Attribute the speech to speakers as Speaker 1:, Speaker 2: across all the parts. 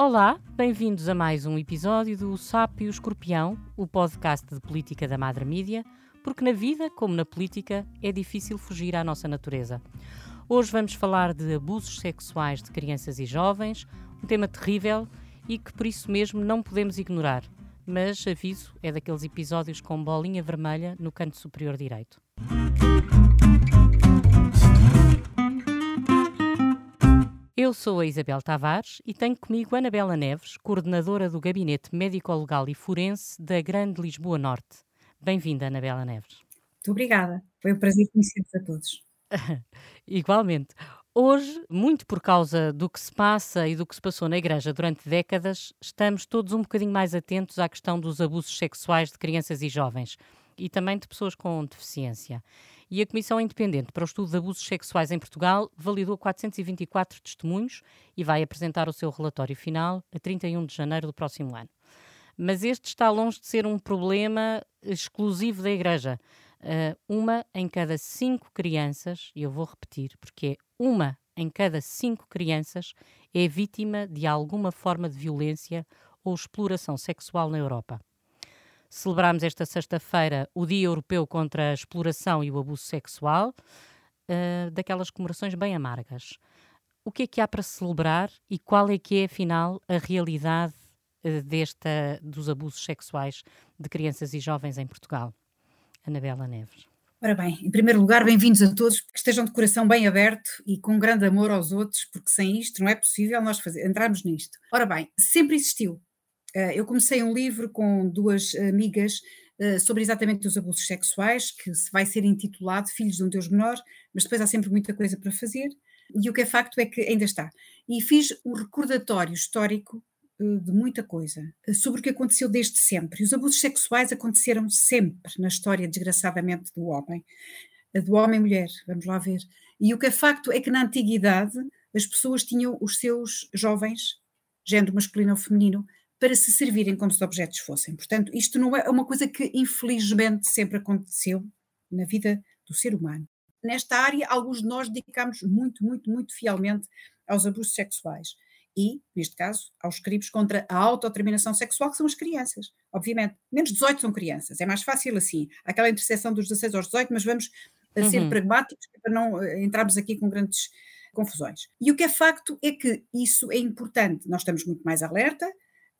Speaker 1: Olá, bem-vindos a mais um episódio do Sapo e o Escorpião, o podcast de política da Madre Mídia, porque na vida, como na política, é difícil fugir à nossa natureza. Hoje vamos falar de abusos sexuais de crianças e jovens, um tema terrível e que por isso mesmo não podemos ignorar. Mas, aviso, é daqueles episódios com bolinha vermelha no canto superior direito. Eu sou a Isabel Tavares e tenho comigo Anabela Neves, coordenadora do Gabinete Médico-Legal e Forense da Grande Lisboa Norte. Bem-vinda, Anabela Neves.
Speaker 2: Muito obrigada. Foi um prazer conhecer-vos a todos.
Speaker 1: Igualmente. Hoje, muito por causa do que se passa e do que se passou na Igreja durante décadas, estamos todos um bocadinho mais atentos à questão dos abusos sexuais de crianças e jovens e também de pessoas com deficiência e a Comissão Independente para o Estudo de Abusos Sexuais em Portugal validou 424 testemunhos e vai apresentar o seu relatório final a 31 de janeiro do próximo ano. Mas este está longe de ser um problema exclusivo da Igreja. Uh, uma em cada cinco crianças, e eu vou repetir, porque é uma em cada cinco crianças é vítima de alguma forma de violência ou exploração sexual na Europa. Celebramos esta sexta-feira o Dia Europeu contra a Exploração e o Abuso Sexual, uh, daquelas comemorações bem amargas. O que é que há para celebrar e qual é que é, afinal, a realidade uh, desta, dos abusos sexuais de crianças e jovens em Portugal? Anabela Neves.
Speaker 2: Ora bem, em primeiro lugar, bem-vindos a todos, que estejam de coração bem aberto e com grande amor aos outros, porque sem isto não é possível nós fazer, entrarmos nisto. Ora bem, sempre existiu eu comecei um livro com duas amigas eh, sobre exatamente os abusos sexuais, que vai ser intitulado Filhos de um Deus Menor, mas depois há sempre muita coisa para fazer, e o que é facto é que ainda está. E fiz um recordatório histórico eh, de muita coisa sobre o que aconteceu desde sempre. E os abusos sexuais aconteceram sempre na história, desgraçadamente, do homem, do homem e mulher, vamos lá ver. E o que é facto é que na antiguidade as pessoas tinham os seus jovens, género masculino ou feminino, para se servirem como se objetos fossem. Portanto, isto não é uma coisa que infelizmente sempre aconteceu na vida do ser humano. Nesta área, alguns de nós dedicamos muito, muito, muito fielmente aos abusos sexuais e, neste caso, aos crimes contra a autodeterminação sexual, que são as crianças, obviamente. Menos 18 são crianças, é mais fácil assim. Aquela interseção dos 16 aos 18, mas vamos uhum. ser pragmáticos para não eh, entrarmos aqui com grandes confusões. E o que é facto é que isso é importante. Nós estamos muito mais alerta,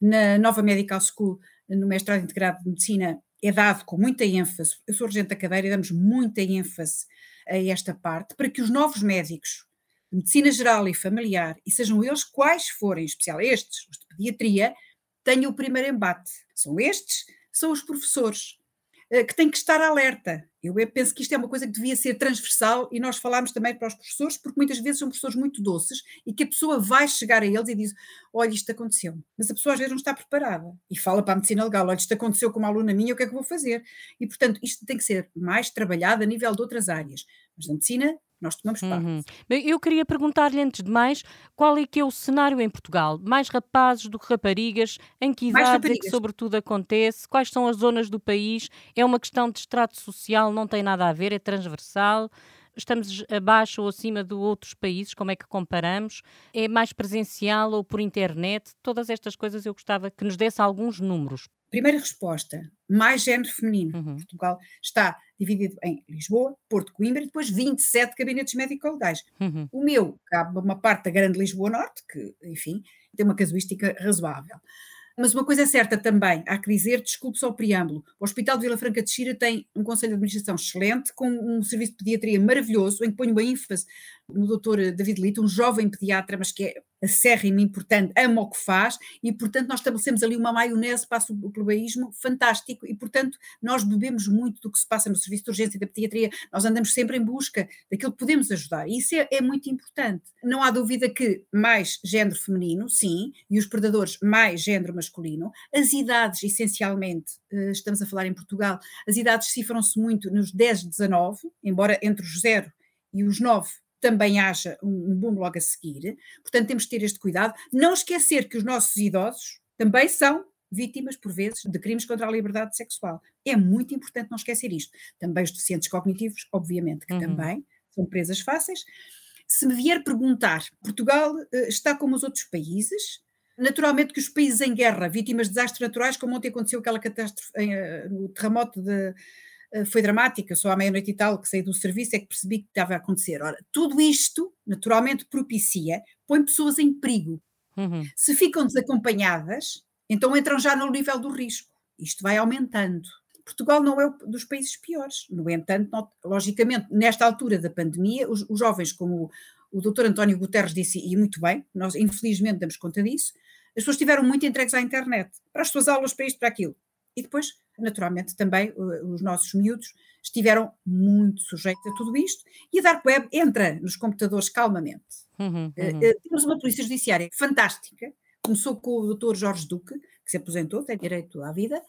Speaker 2: na nova Medical School, no mestrado integrado de medicina, é dado com muita ênfase, eu sou regente da cadeira e damos muita ênfase a esta parte, para que os novos médicos de medicina geral e familiar, e sejam eles quais forem, em especial estes, os de pediatria, tenham o primeiro embate. São estes, são os professores, que têm que estar alerta. Eu penso que isto é uma coisa que devia ser transversal e nós falámos também para os professores, porque muitas vezes são professores muito doces e que a pessoa vai chegar a eles e diz: Olha, isto aconteceu. Mas a pessoa às vezes não está preparada e fala para a medicina legal: Olha, isto aconteceu com uma aluna minha, o que é que vou fazer? E portanto, isto tem que ser mais trabalhado a nível de outras áreas. Mas na medicina nós tomamos parte. Uhum.
Speaker 1: Eu queria perguntar-lhe antes de mais qual é que é o cenário em Portugal? Mais rapazes do que raparigas? Em que idade é que sobretudo acontece? Quais são as zonas do país? É uma questão de extrato social, não tem nada a ver, é transversal? Estamos abaixo ou acima de outros países? Como é que comparamos? É mais presencial ou por internet? Todas estas coisas eu gostava que nos desse alguns números.
Speaker 2: Primeira resposta: mais género feminino. Uhum. Portugal está dividido em Lisboa, Porto, Coimbra e depois 27 gabinetes médico-legais. Uhum. O meu cabe uma parte da Grande Lisboa Norte, que, enfim, tem uma casuística razoável. Mas uma coisa é certa também, há que dizer, desculpe só o preâmbulo, o Hospital de Vila Franca de Xira tem um conselho de administração excelente, com um serviço de pediatria maravilhoso, em que ponho uma ênfase no doutor David Lito, um jovem pediatra, mas que é acérrimo, importante, ama o que faz e, portanto, nós estabelecemos ali uma maionese para o plebeísmo fantástico e, portanto, nós bebemos muito do que se passa no serviço de urgência da pediatria, nós andamos sempre em busca daquilo que podemos ajudar e isso é, é muito importante. Não há dúvida que mais género feminino, sim, e os predadores mais género masculino, as idades, essencialmente, eh, estamos a falar em Portugal, as idades cifram-se muito nos 10, 19, embora entre os 0 e os 9 também haja um, boom logo a seguir. Portanto, temos que ter este cuidado. Não esquecer que os nossos idosos também são vítimas, por vezes, de crimes contra a liberdade sexual. É muito importante não esquecer isto. Também os deficientes cognitivos, obviamente, que uhum. também são presas fáceis. Se me vier perguntar, Portugal uh, está como os outros países, Naturalmente que os países em guerra, vítimas de desastres naturais, como ontem aconteceu aquela catástrofe, eh, no terremoto de, eh, foi dramática, só à meia-noite e tal que saí do serviço é que percebi que estava a acontecer. Ora, tudo isto naturalmente propicia, põe pessoas em perigo. Uhum. Se ficam desacompanhadas, então entram já no nível do risco. Isto vai aumentando. Portugal não é dos países piores. No entanto, logicamente, nesta altura da pandemia, os, os jovens, como o, o doutor António Guterres disse, e muito bem, nós infelizmente damos conta disso, as pessoas estiveram muito entregues à internet, para as suas aulas, para isto, para aquilo. E depois, naturalmente, também os nossos miúdos estiveram muito sujeitos a tudo isto, e a Dark Web entra nos computadores calmamente. Uhum, eh, uhum. Uh, temos uma polícia judiciária fantástica, começou com o doutor Jorge Duque, que se aposentou, tem direito à vida,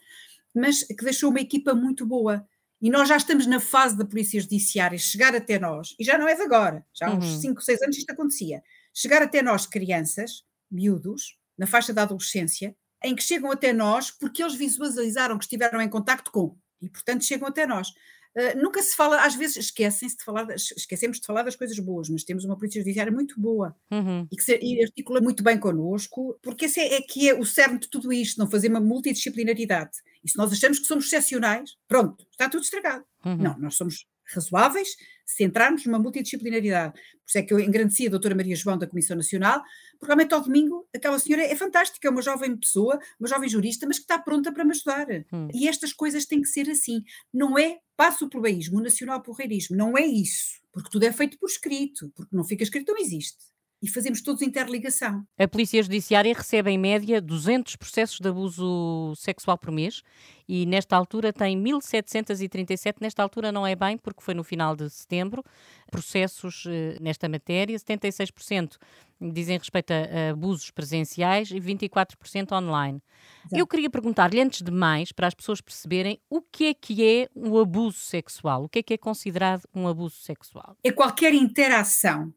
Speaker 2: mas que deixou uma equipa muito boa. E nós já estamos na fase da Polícia Judiciária chegar até nós, e já não é de agora, já há uns 5, uhum. 6 anos isto acontecia, chegar até nós, crianças, miúdos, na faixa da adolescência, em que chegam até nós porque eles visualizaram que estiveram em contacto com, e portanto chegam até nós. Uh, nunca se fala, às vezes esquecem-se de falar, esquecemos de falar das coisas boas, mas temos uma polícia judiciária muito boa uhum. e que se, e articula muito bem connosco, porque esse é, é, que é o cerne de tudo isto, não fazer uma multidisciplinaridade. E se nós achamos que somos excepcionais, pronto, está tudo estragado. Uhum. Não, nós somos razoáveis se entrarmos numa multidisciplinaridade. Por isso é que eu engrandeci a doutora Maria João da Comissão Nacional, porque realmente ao domingo aquela senhora é fantástica, é uma jovem pessoa, uma jovem jurista, mas que está pronta para me ajudar. Hum. E estas coisas têm que ser assim. Não é passo o plebeísmo, o nacional porreirismo, não é isso. Porque tudo é feito por escrito, porque não fica escrito, não existe e fazemos todos interligação.
Speaker 1: A Polícia Judiciária recebe em média 200 processos de abuso sexual por mês e nesta altura tem 1737, nesta altura não é bem porque foi no final de setembro, processos eh, nesta matéria, 76% dizem respeito a, abusos presenciais e 24% online. Exato. Eu queria perguntar-lhe, antes de mais, para as pessoas perceberem o que é que é o abuso sexual, o que é que é considerado um abuso sexual?
Speaker 2: É qualquer interação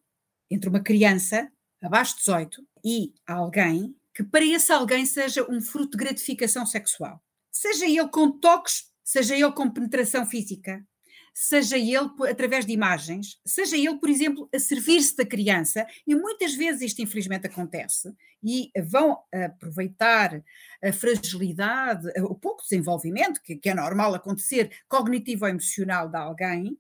Speaker 2: entre uma criança abaixo de 18 e alguém que para esse alguém seja um fruto de gratificação sexual. Seja ele com toques, seja ele com penetração física, seja ele através de imagens, seja ele, por exemplo, a servir-se da criança, e muitas vezes isto infelizmente acontece, e vão aproveitar a fragilidade, o pouco desenvolvimento, que, que é normal acontecer, cognitivo ou emocional de alguém,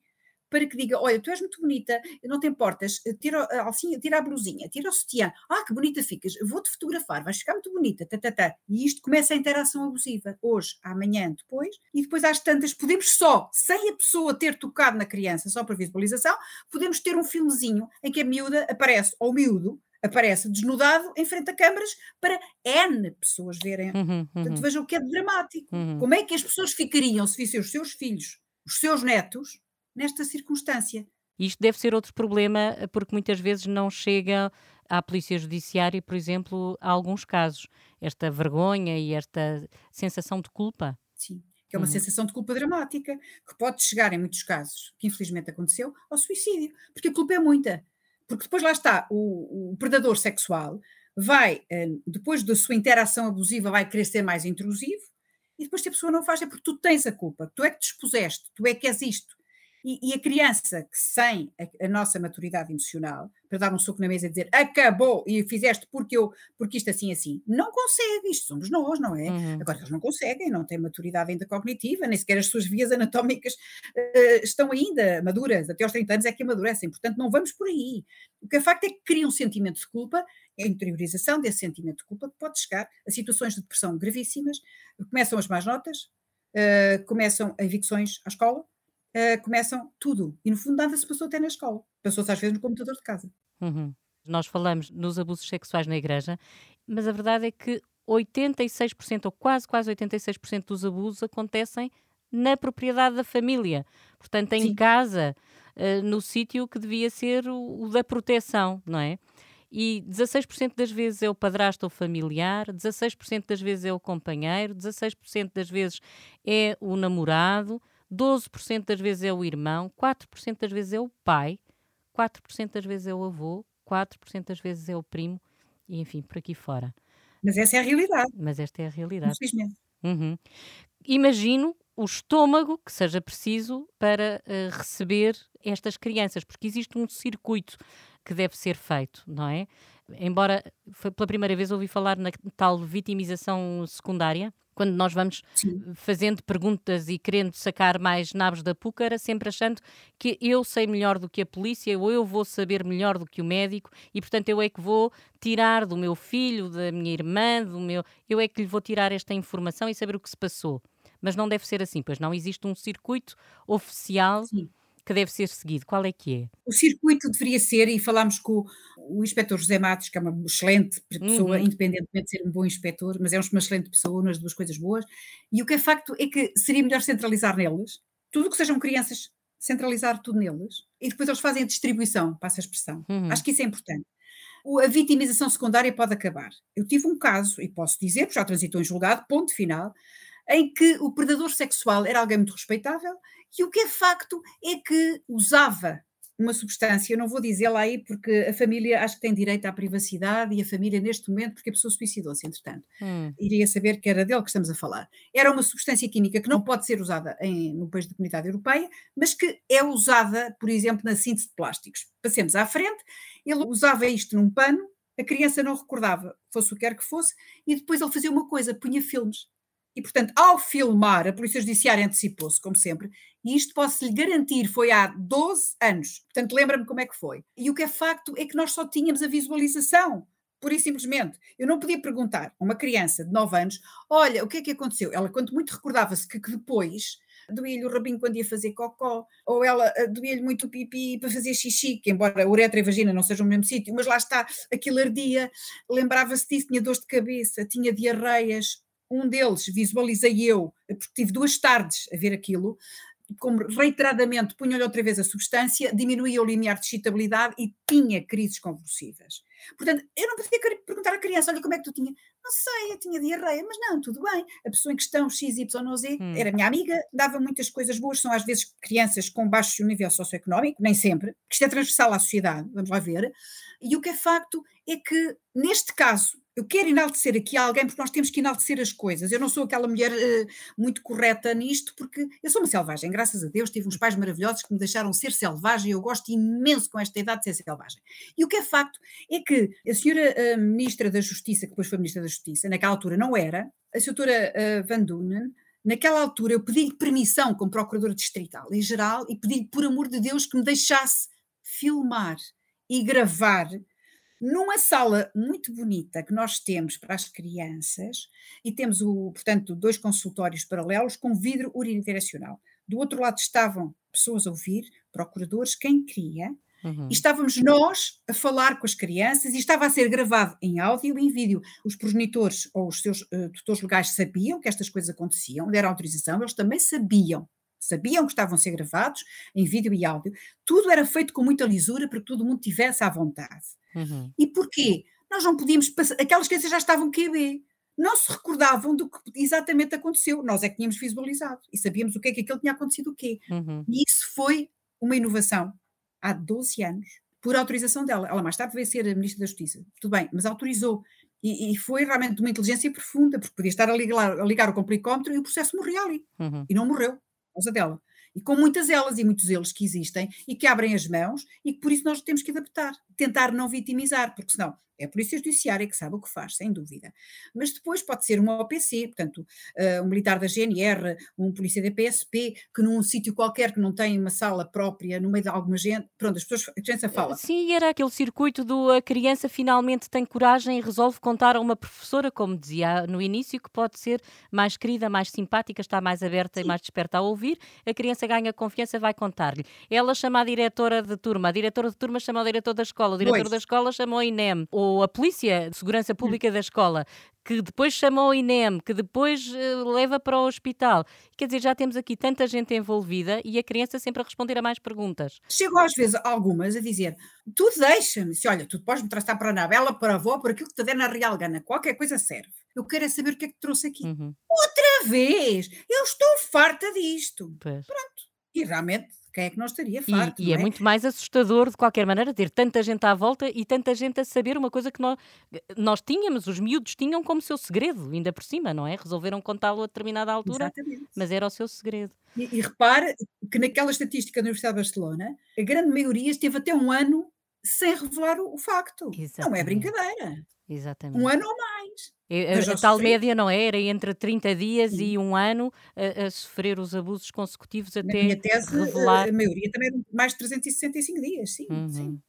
Speaker 2: para que diga: Olha, tu és muito bonita, não te importas, eh, tira a alcinha, tira a blusinha, tira o sutiã, ah, que bonita ficas, vou-te fotografar, vais ficar muito bonita, tá, tá, tá. E isto começa a interação abusiva, hoje, amanhã, depois, e depois às tantas, podemos só, sem a pessoa ter tocado na criança, só para visualização, podemos ter um filmezinho em que a miúda aparece, ou miúdo, aparece desnudado em frente a câmaras para N pessoas verem. Uhum, uhum. Portanto, vejam o que é dramático. Uhum. Como é que as pessoas ficariam se vissem os seus filhos, os seus netos, nesta circunstância.
Speaker 1: Isto deve ser outro problema, eh, porque muitas vezes não chega à Polícia Judiciária, por exemplo, a alguns casos. Esta vergonha e esta sensação de culpa.
Speaker 2: Sim, que é uma uhum. sensação de culpa dramática, que pode chegar, em muitos casos, que infelizmente aconteceu, ao suicídio. Porque a culpa é muita. Porque depois lá está, o, o predador sexual vai, eh, depois da sua interação abusiva, vai querer ser mais intrusivo, e depois se a pessoa não faz é porque tu tens a culpa, tu é que te expuseste, tu é que és isto, e, e a criança que sem a, a, nossa maturidade emocional, para dar um soco na mesa e dizer acabou e fizeste porque eu, porque isto assim assim, não consegue, isto somos nós, não é? Uhum. Agora eles não conseguem, não têm maturidade ainda cognitiva, nem sequer as suas vias anatómicas uh, estão ainda maduras, até aos 30 anos é que amadurecem, portanto não vamos por aí. O que é facto é que cria um sentimento de culpa, a interiorização desse sentimento de culpa que pode chegar a situações de depressão gravíssimas, começam as más notas, uh, começam evicções à escola, uh, começam tudo. E no fundo nada se passou até na escola. Passou-se às vezes no computador de casa.
Speaker 1: Uhum. Nós falamos nos abusos sexuais na igreja, mas a verdade é que 86% ou quase quase 86% dos abusos acontecem na propriedade da família. Portanto, em Sim. casa, uh, no sítio que devia ser o, o, da proteção, não é? E 16% das vezes é o padrasto ou familiar, 16% das vezes é o companheiro, 16% das vezes é o namorado, 12% das vezes é o irmão, 4% das vezes é o pai, 4% das vezes é o avô, 4% das vezes é o primo, e enfim, por aqui fora.
Speaker 2: Mas essa é a realidade.
Speaker 1: Mas esta é a realidade.
Speaker 2: Infelizmente.
Speaker 1: Uhum. Imagino o estômago que seja preciso para uh, receber estas crianças, porque existe um circuito que deve ser feito, não é? embora foi pela primeira vez ouvi falar na tal vitimização secundária, quando nós vamos Sim. fazendo perguntas e querendo sacar mais nabos da púcara, sempre achando que eu sei melhor do que a polícia, ou eu vou saber melhor do que o médico, e portanto eu é que vou tirar do meu filho, da minha irmã, do meu. Eu é que lhe vou tirar esta informação e saber o que se passou. Mas não deve ser assim, pois não existe um circuito oficial. Sim que deve ser seguido? Qual é que é?
Speaker 2: O circuito deveria ser, e falámos com o, o inspetor José Matos, que é uma excelente pessoa, uhum. independentemente de ser um bom inspetor, mas é uma excelente pessoa, nas duas coisas boas, e o que é facto é que seria melhor centralizar neles, tudo que sejam crianças, centralizar tudo neles, e depois eles fazem a distribuição, passa a expressão. Uhum. Acho que isso é importante. A vitimização secundária pode acabar. Eu tive um caso, e posso dizer, porque já transitou em julgado, ponto final, em que o predador sexual era alguém muito respeitável e o que é facto é que usava uma substância, eu não vou dizê-la aí porque a família acho que tem direito à privacidade e a família neste momento, porque a pessoa suicidou-se entretanto, hum. iria saber que era dele que estamos a falar. Era uma substância química que não pode ser usada em, no país da comunidade europeia, mas que é usada, por exemplo, na síntese de plásticos. Passemos à frente, ele usava isto num pano, a criança não recordava, fosse o que quer que fosse, e depois ele fazia uma coisa, punha filmes. E, portanto, ao filmar, a Polícia Judiciária antecipou-se, como sempre, e isto posso lhe garantir, foi há 12 anos. Portanto, lembra-me como é que foi. E o que é facto é que nós só tínhamos a visualização, pura e simplesmente. Eu não podia perguntar a uma criança de 9 anos: olha, o que é que aconteceu? Ela, quanto muito, recordava-se que, que depois doía-lhe o rabinho quando ia fazer cocó, ou ela eh, doía-lhe muito o pipi para fazer xixi, que embora uretra e vagina não sejam no mesmo sítio, mas lá está, aquilo ardia, lembrava-se disso, tinha dores de cabeça, tinha diarreias, um deles visualizei eu, porque tive duas tardes a ver aquilo, como reiteradamente punham-lhe outra vez a substância, diminuía o limiar de excitabilidade e tinha crises convulsivas. Portanto, eu não podia perguntar à criança: olha, como é que tu tinha? Não sei, eu tinha diarreia, mas não, tudo bem. A pessoa em questão, XYZ, hum. era minha amiga, dava muitas coisas boas. São às vezes crianças com baixo nível socioeconómico, nem sempre, que isto é transversal à sociedade, vamos lá ver. E o que é facto é que, neste caso, eu quero enaltecer aqui alguém porque nós temos que enaltecer as coisas. Eu não sou aquela mulher uh, muito correta nisto, porque eu sou uma selvagem, graças a Deus, tive uns pais maravilhosos que me deixaram ser selvagem e eu gosto imenso com esta idade de ser selvagem. E o que é facto é que a senhora uh, Ministra da Justiça, que depois foi Ministra da Justiça, naquela altura não era, a senhora uh, Van Dunen, naquela altura eu pedi-lhe permissão como Procuradora Distrital em geral e pedi-lhe, por amor de Deus, que me deixasse filmar e gravar numa sala muito bonita que nós temos para as crianças, e temos, o, portanto, dois consultórios paralelos com vidro unidirecional. Do outro lado estavam pessoas a ouvir, procuradores, quem queria, Uhum. E estávamos nós a falar com as crianças e estava a ser gravado em áudio e em vídeo. Os progenitores ou os seus uh, tutores legais sabiam que estas coisas aconteciam, deram autorização, eles também sabiam. Sabiam que estavam a ser gravados em vídeo e áudio. Tudo era feito com muita lisura para que todo mundo tivesse à vontade. Uhum. E porquê? Nós não podíamos passar, aquelas crianças já estavam QB, não se recordavam do que exatamente aconteceu. Nós é que tínhamos visualizado e sabíamos o que é que aquilo tinha acontecido o quê. Uhum. E isso foi uma inovação há 12 anos, por autorização dela. Ela mais tarde veio ser a Ministra da Justiça. Tudo bem, mas autorizou. E, e foi realmente de uma inteligência profunda, porque podia estar a ligar, a ligar o complicómetro e o processo morria ali. Uhum. E não morreu, por causa dela e com muitas elas e muitos eles que existem e que abrem as mãos e que por isso nós temos que adaptar, tentar não vitimizar, porque senão é a Polícia Judiciária que sabe o que faz, sem dúvida. Mas depois pode ser uma OPC, portanto, uh, um militar da GNR, um polícia da PSP, que num sítio qualquer que não tem uma sala própria, no meio de alguma gente, pronto, as pessoas, a criança fala.
Speaker 1: Sim, era aquele circuito do a criança finalmente tem coragem e resolve contar a uma professora, como dizia no início, que pode ser mais querida, mais simpática, está mais aberta Sim. e mais desperta a ouvir. A criança ganha confiança, vai contar-lhe. Ela chama a diretora de turma, a diretora de turma chama o diretor da escola, o diretor pois. da escola chama o INEM, ou a Polícia de Segurança Pública da escola, que depois chama o INEM, que depois uh, leva para o hospital. Quer dizer, já temos aqui tanta gente envolvida e a criança sempre a responder a mais perguntas.
Speaker 2: Chegou às vezes algumas a dizer: Tu deixa-me, se olha, tu podes me traçar para a bela, para a avó, por aquilo que te der na real gana, qualquer coisa serve. Eu quero é saber o que é que te trouxe aqui. Uhum. Outra vez! Eu estou farta disto. Pois. Pronto. E realmente quem é que não estaria farto?
Speaker 1: E, e é? é? muito mais assustador, de qualquer maneira, ter tanta gente à volta e tanta gente a saber uma coisa que nós, nós tínhamos, os miúdos tinham como seu segredo, ainda por cima, não é? Resolveram contá-lo a determinada altura, Exatamente. mas era o seu segredo.
Speaker 2: E, e repare que naquela estatística da Universidade de Barcelona, a grande maioria esteve até um ano sem revelar o, o facto.
Speaker 1: Exatamente.
Speaker 2: Não é brincadeira.
Speaker 1: Exatamente.
Speaker 2: Um ano ou mais.
Speaker 1: É, a, tal média não é? Era entre 30 dias Sim. e um ano a, a, sofrer os abusos consecutivos até Na minha tese, revelar...
Speaker 2: a maioria também era mais de 365 dias, sim, uhum. sim.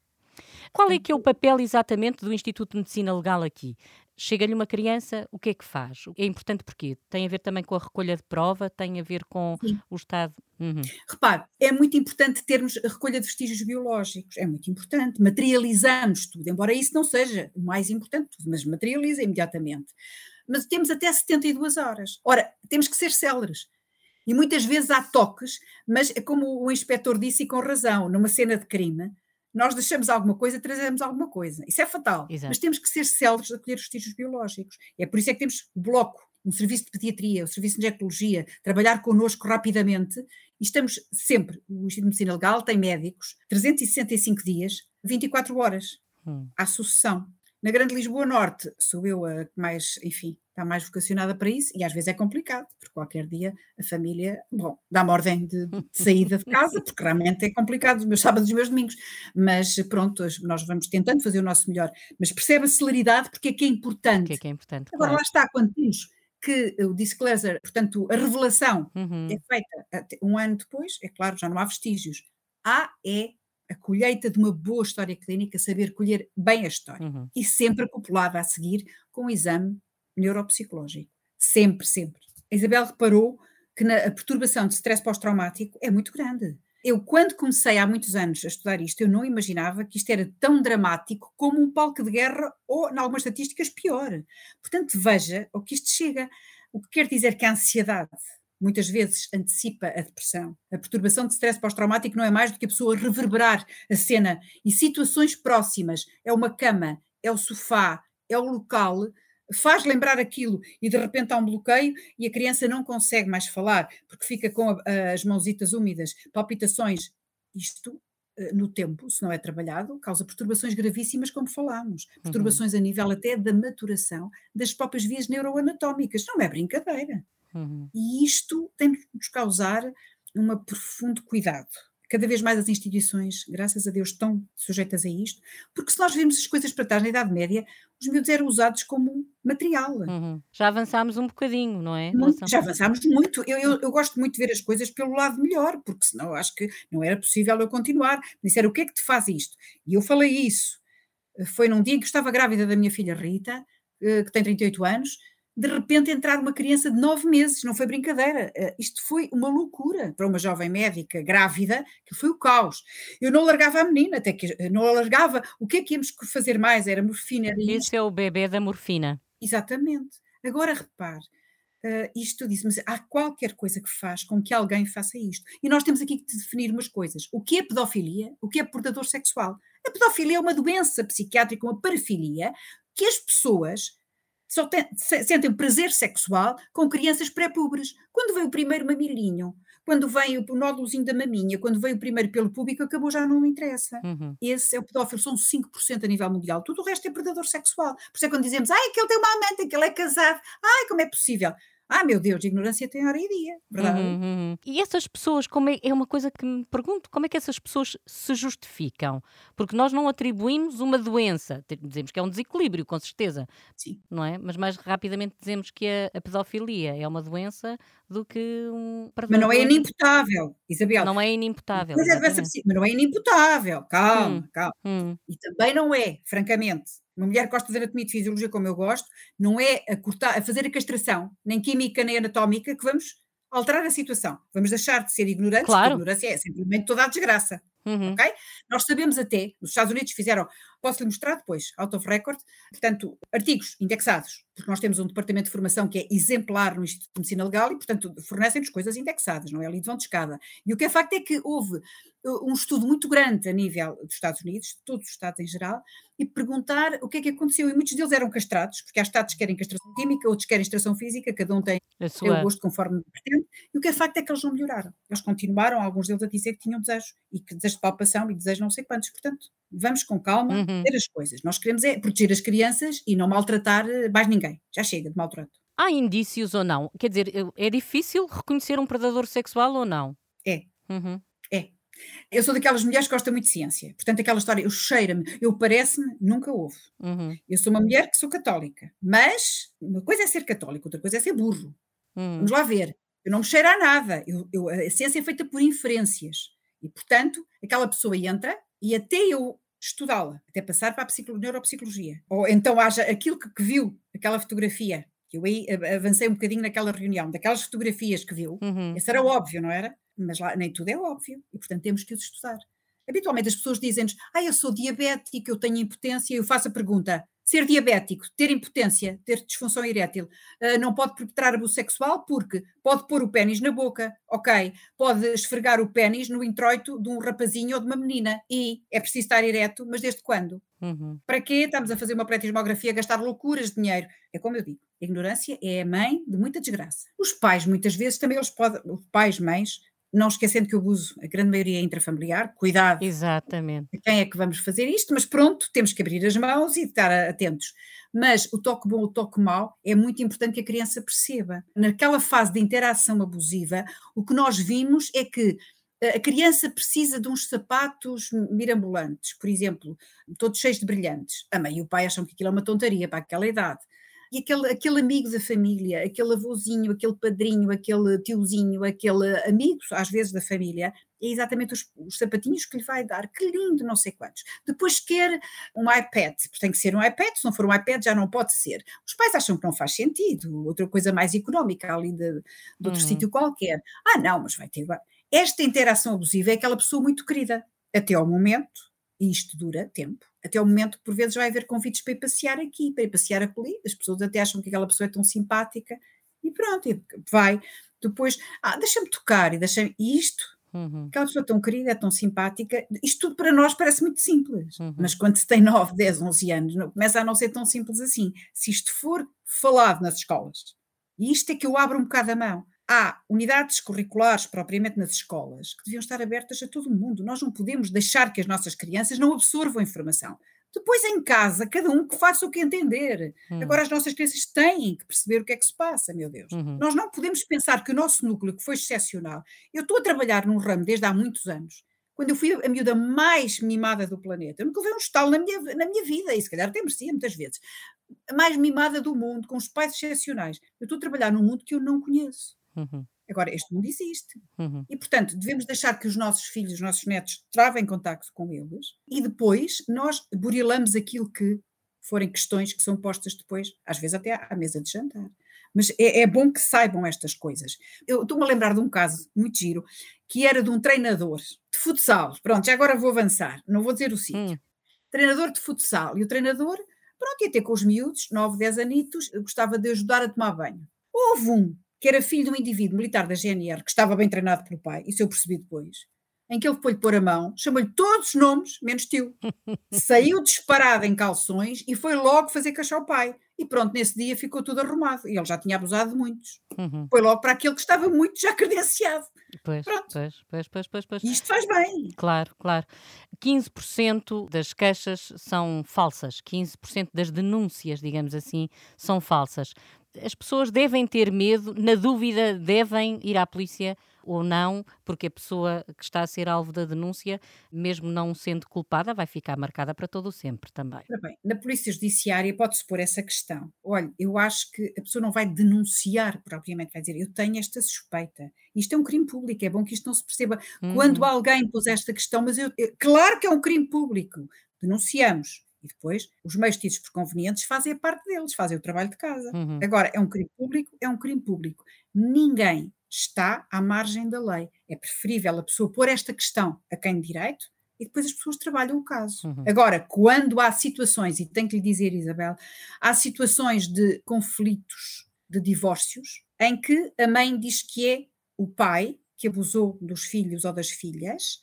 Speaker 1: Qual é que é o papel exatamente do Instituto de Medicina Legal aqui? Chega-lhe uma criança, o que é que faz? É importante porque tem a ver também com a recolha de prova, tem a ver com Sim. o Estado.
Speaker 2: Uhum. Repare, é muito importante termos a recolha de vestígios biológicos, é muito importante. Materializamos tudo, embora isso não seja o mais importante, mas materializa imediatamente. Mas temos até 72 horas. Ora, temos que ser céleres. E muitas vezes há toques, mas é como o inspetor disse e com razão, numa cena de crime, nós deixamos alguma coisa, trazemos alguma coisa. Isso é fatal. Exato. Mas temos que ser céleres a colher os vestígios biológicos. É por isso é que temos o bloco, um serviço de pediatria, o um serviço de ginecologia, trabalhar connosco rapidamente e estamos sempre, o Instituto de Medicina Legal tem médicos, 365 dias, 24 horas, hum. à sucessão. Na Grande Lisboa Norte, sou eu a que mais, enfim, está mais vocacionada para isso, e às vezes é complicado, porque qualquer dia a família, bom, dá-me ordem de, de, saída de casa, porque realmente é complicado, os meus sábados e os meus domingos, mas pronto, nós vamos tentando fazer o nosso melhor, mas percebe a celeridade porque é que é importante.
Speaker 1: Que é que é importante
Speaker 2: Agora claro. lá está, quando temos que o disclosure, portanto, a revelação uhum. é feita um ano depois, é claro, já não há vestígios. Há é a colheita de uma boa história clínica, saber colher bem a história. Uhum. E sempre acoplada a seguir com o exame neuropsicológico. Sempre, sempre. A Isabel reparou que na, a perturbação de stress pós-traumático é muito grande. Eu, quando comecei há muitos anos a estudar isto, eu não imaginava que isto era tão dramático como um palco de guerra ou, em algumas estatísticas, pior. Portanto, veja o que isto chega. O que quer dizer que a ansiedade muitas vezes antecipa a depressão. A perturbação de stress pós-traumático não é mais do que a pessoa reverberar a cena e situações próximas. É uma cama, é o sofá, é o local, faz lembrar aquilo e de repente há um bloqueio e a criança não consegue mais falar porque fica com a, as mãozitas úmidas, palpitações. Isto eh, no tempo, se não é trabalhado, causa perturbações gravíssimas, como falámos. Uhum. Perturbações uhum. a nível até da maturação das próprias vias neuroanatómicas. Não é brincadeira. Uhum. E isto tem de nos causar um profundo cuidado. Cada vez mais as instituições, graças a Deus, estão sujeitas a isto, porque se nós vemos as coisas para trás na Idade Média, os miúdos eram usados como material. Uhum.
Speaker 1: Já avançámos um bocadinho, não é?
Speaker 2: Muito, já avançámos muito. Eu, eu, eu, gosto muito de ver as coisas pelo lado melhor, porque senão acho que não era possível eu continuar. Me disseram, o que é que te faz isto? E eu falei isso. Foi num dia em que estava grávida da minha filha Rita, eh, que tem 38 anos, de repente entrar uma criança de nove meses, não foi brincadeira. Uh, isto foi uma loucura para uma jovem médica grávida, que foi o caos. Eu não largava a menina, até que não a largava. O que é que íamos fazer mais? Era morfina. Era
Speaker 1: Esse é o bebê da morfina.
Speaker 2: Exatamente. Agora repare, uh, isto disse, mas há qualquer coisa que faz com que alguém faça isto. E nós temos aqui que definir umas coisas. O que é pedofilia? O que é portador sexual? A pedofilia é uma doença psiquiátrica, uma parafilia, que as pessoas só tem, sentem prazer sexual com crianças pré-pubres. Quando vem o primeiro mamilinho, quando vem o nódulozinho da maminha, quando vem o primeiro pelo público, acabou, já não interessa. Uhum. Esse é o pedófilo, são 5% a nível mundial. Tudo o resto é predador sexual. Por isso é quando dizemos, ai, que ele tem uma amante, que ele é casado, ai, como é possível? Ah, meu Deus, ignorância tem hora e dia, verdade? Uhum,
Speaker 1: uhum. E essas pessoas, como é, é uma coisa que me pergunto, como é que essas pessoas se justificam? Porque nós não atribuímos uma doença, dizemos que é um desequilíbrio, com certeza, Sim. não é? Mas mais rapidamente dizemos que a, a pedofilia é uma doença do que um
Speaker 2: Mas não é inimputável, Isabel.
Speaker 1: Não é inimputável.
Speaker 2: Mas, é, mas não é inimputável, calma, hum. calma. Hum. E também não é, francamente, uma mulher que gosta de anatomia e de fisiologia como eu gosto, não é a, cortar, a fazer a castração, nem química nem anatómica, que vamos alterar a situação. Vamos deixar de ser ignorantes, claro. porque a ignorância é simplesmente toda a desgraça. Uhum. Ok? Nós sabemos até, nos Estados Unidos fizeram, posso-lhe mostrar depois, out of record, portanto, artigos indexados, porque nós temos um departamento de formação que é exemplar no Instituto de Medicina Legal e, portanto, fornecem-nos coisas indexadas, não é ali de vão de escada. E o que é facto é que houve uh, um estudo muito grande a nível dos Estados Unidos, de todos os Estados em geral, e perguntar o que é que aconteceu. E muitos deles eram castrados, porque há Estados que querem castração química, outros querem extração física, cada um tem, o gosto conforme pretende. E o que é facto é que eles não melhoraram. Eles continuaram, alguns deles a dizer que tinham desejo, e que desejo de palpação e desejo não sei quantos. Portanto, vamos com calma uhum. ver as coisas. Nós queremos é proteger as crianças e não maltratar eh, mais ninguém. Já chega de maltrato.
Speaker 1: Há indícios ou não? Quer dizer, é difícil reconhecer um predador sexual ou não?
Speaker 2: É. Uhum. É. Eu sou daquelas mulheres que gostam muito de ciência. Portanto, aquela história, eu cheira-me, eu parece-me, nunca houve.
Speaker 1: Uhum.
Speaker 2: Eu sou uma mulher que sou católica. Mas uma coisa é ser católica, outra coisa é ser burro.
Speaker 1: Uhum.
Speaker 2: Vamos lá ver. Eu não me cheiro a nada. Eu, eu, a ciência é feita por inferências. E, portanto, aquela pessoa entra e até eu estudá-la, até passar para a neuropsicologia. Ou então haja aquilo que, que viu, aquela fotografia, que eu aí avancei um bocadinho naquela reunião, daquelas fotografias que viu,
Speaker 1: Uhum.
Speaker 2: esse era óbvio, não era? Mas lá nem tudo é óbvio, e portanto temos que os estudar. Habitualmente as pessoas dizem-nos, ah, eu sou diabético, eu tenho impotência, eu faço a pergunta, ser diabético, ter impotência, ter disfunção erétil, uh, não pode perpetrar abuso sexual porque pode pôr o pênis na boca, ok, pode esfregar o pênis no introito de um rapazinho ou de uma menina e é preciso estar ereto, mas desde quando?
Speaker 1: Uhum.
Speaker 2: Para quê? Estamos a fazer uma pré-tismografia, gastar loucuras de dinheiro. É como eu digo, a ignorância é a mãe de muita desgraça. Os pais, muitas vezes, também eles podem, os pais, mães, não esquecendo que o abuso, a grande maioria é intrafamiliar, cuidado.
Speaker 1: Exatamente.
Speaker 2: A quem é que vamos fazer isto? Mas pronto, temos que abrir as mãos e estar atentos. Mas o toque bom, o toque mau, é muito importante que a criança perceba. Naquela fase de interação abusiva, o que nós vimos é que a criança precisa de uns sapatos mirambulantes, por exemplo, todos cheios de brilhantes. A mãe e o pai acham que aquilo é uma tontaria para aquela idade e aquele, aquele amigo da família, aquele avôzinho, aquele padrinho, aquele tiozinho, aquele amigo, às vezes, da família, é exatamente os, os, sapatinhos que lhe vai dar. Que lindo, não sei quantos. Depois quer um iPad, tem que ser um iPad, se não for um iPad já não pode ser. Os pais acham que não faz sentido, outra coisa mais económica ali de, de outro uhum. sítio qualquer. Ah, não, mas vai ter. Esta interação abusiva é aquela pessoa muito querida, até ao momento, e isto dura tempo, até o momento que por vezes vai haver convites para ir passear aqui, para ir passear ali, as pessoas até acham que aquela pessoa é tão simpática, e pronto, e vai. Depois, ah, deixa-me tocar, e deixa e isto,
Speaker 1: Uhum.
Speaker 2: aquela pessoa tão querida, é tão simpática, isto tudo para nós parece muito simples,
Speaker 1: Uhum.
Speaker 2: mas quando se tem 9, 10, 11 anos, não, começa a não ser tão simples assim. Se isto for falado nas escolas, e isto é que eu abro um bocado a mão, há unidades curriculares propriamente nas escolas que deviam estar abertas a todo o mundo. Nós não podemos deixar que as nossas crianças não absorvam informação. Depois, em casa, cada um que faça o que entender.
Speaker 1: Uhum.
Speaker 2: Agora, as nossas crianças têm que perceber o que é que se passa, meu Deus.
Speaker 1: Uhum.
Speaker 2: Nós não podemos pensar que o nosso núcleo, que foi excepcional, eu estou a trabalhar num ramo desde há muitos anos, quando eu fui a miúda mais mimada do planeta, eu nunca levei um estalo na minha, na minha vida, e se calhar até merecia muitas vezes, a mais mimada do mundo, com os pais excepcionais. Eu estou a trabalhar num mundo que eu não conheço.
Speaker 1: Uhum.
Speaker 2: Agora, este mundo existe.
Speaker 1: Uhum.
Speaker 2: E, portanto, devemos deixar que os nossos filhos, os nossos netos, travem contacto com eles e depois nós burilamos aquilo que forem questões que são postas depois, às vezes até à mesa de jantar. Mas é, é bom que saibam estas coisas. Eu estou-me a lembrar de um caso muito giro, que era de um treinador de futsal. Pronto, já agora vou avançar, não vou dizer o sítio.
Speaker 1: Hum.
Speaker 2: Treinador de futsal. E o treinador, pronto, ia ter com os miúdos, 9, 10 anitos, gostava de ajudar a tomar banho. Houve um que era filho de um indivíduo militar da GNR, que estava bem treinado pelo pai, isso eu percebi depois, em que ele foi-lhe pôr a mão, chamou-lhe todos os nomes, menos tio. Saiu disparado em calções e foi logo fazer cachar o pai. E pronto, nesse dia ficou tudo arrumado. E ele já tinha abusado de muitos.
Speaker 1: Uhum.
Speaker 2: Foi logo para aquele que estava muito já credenciado.
Speaker 1: Pois,
Speaker 2: Pronto.
Speaker 1: pois, pois, pois, pois, pois.
Speaker 2: E isto faz bem.
Speaker 1: Claro, claro. 15% das queixas são falsas, 15% das denúncias, digamos assim, são falsas. As pessoas devem ter medo, na dúvida, devem ir à polícia ou não, porque a pessoa que está a ser alvo da denúncia, mesmo não sendo culpada, vai ficar marcada para todo o sempre também.
Speaker 2: Bem, na Polícia Judiciária pode-se pôr essa questão. Olha, eu acho que a pessoa não vai denunciar propriamente, vai dizer, eu tenho esta suspeita. Isto é um crime público, é bom que isto não se perceba.
Speaker 1: Uhum.
Speaker 2: Quando alguém pôs esta questão, mas eu, eu- claro que é um crime público, denunciamos. E depois, os meios tidos por convenientes fazem a parte deles, fazem o trabalho de casa.
Speaker 1: Uhum.
Speaker 2: Agora, é um crime público, é um crime público. Ninguém está à margem da lei. É preferível a pessoa pôr esta questão a quem de direito e depois as pessoas trabalham o caso.
Speaker 1: Uhum.
Speaker 2: Agora, quando há situações, e tenho que lhe dizer, Isabel, há situações de conflitos, de divórcios, em que a mãe diz que é o pai que abusou dos filhos ou das filhas,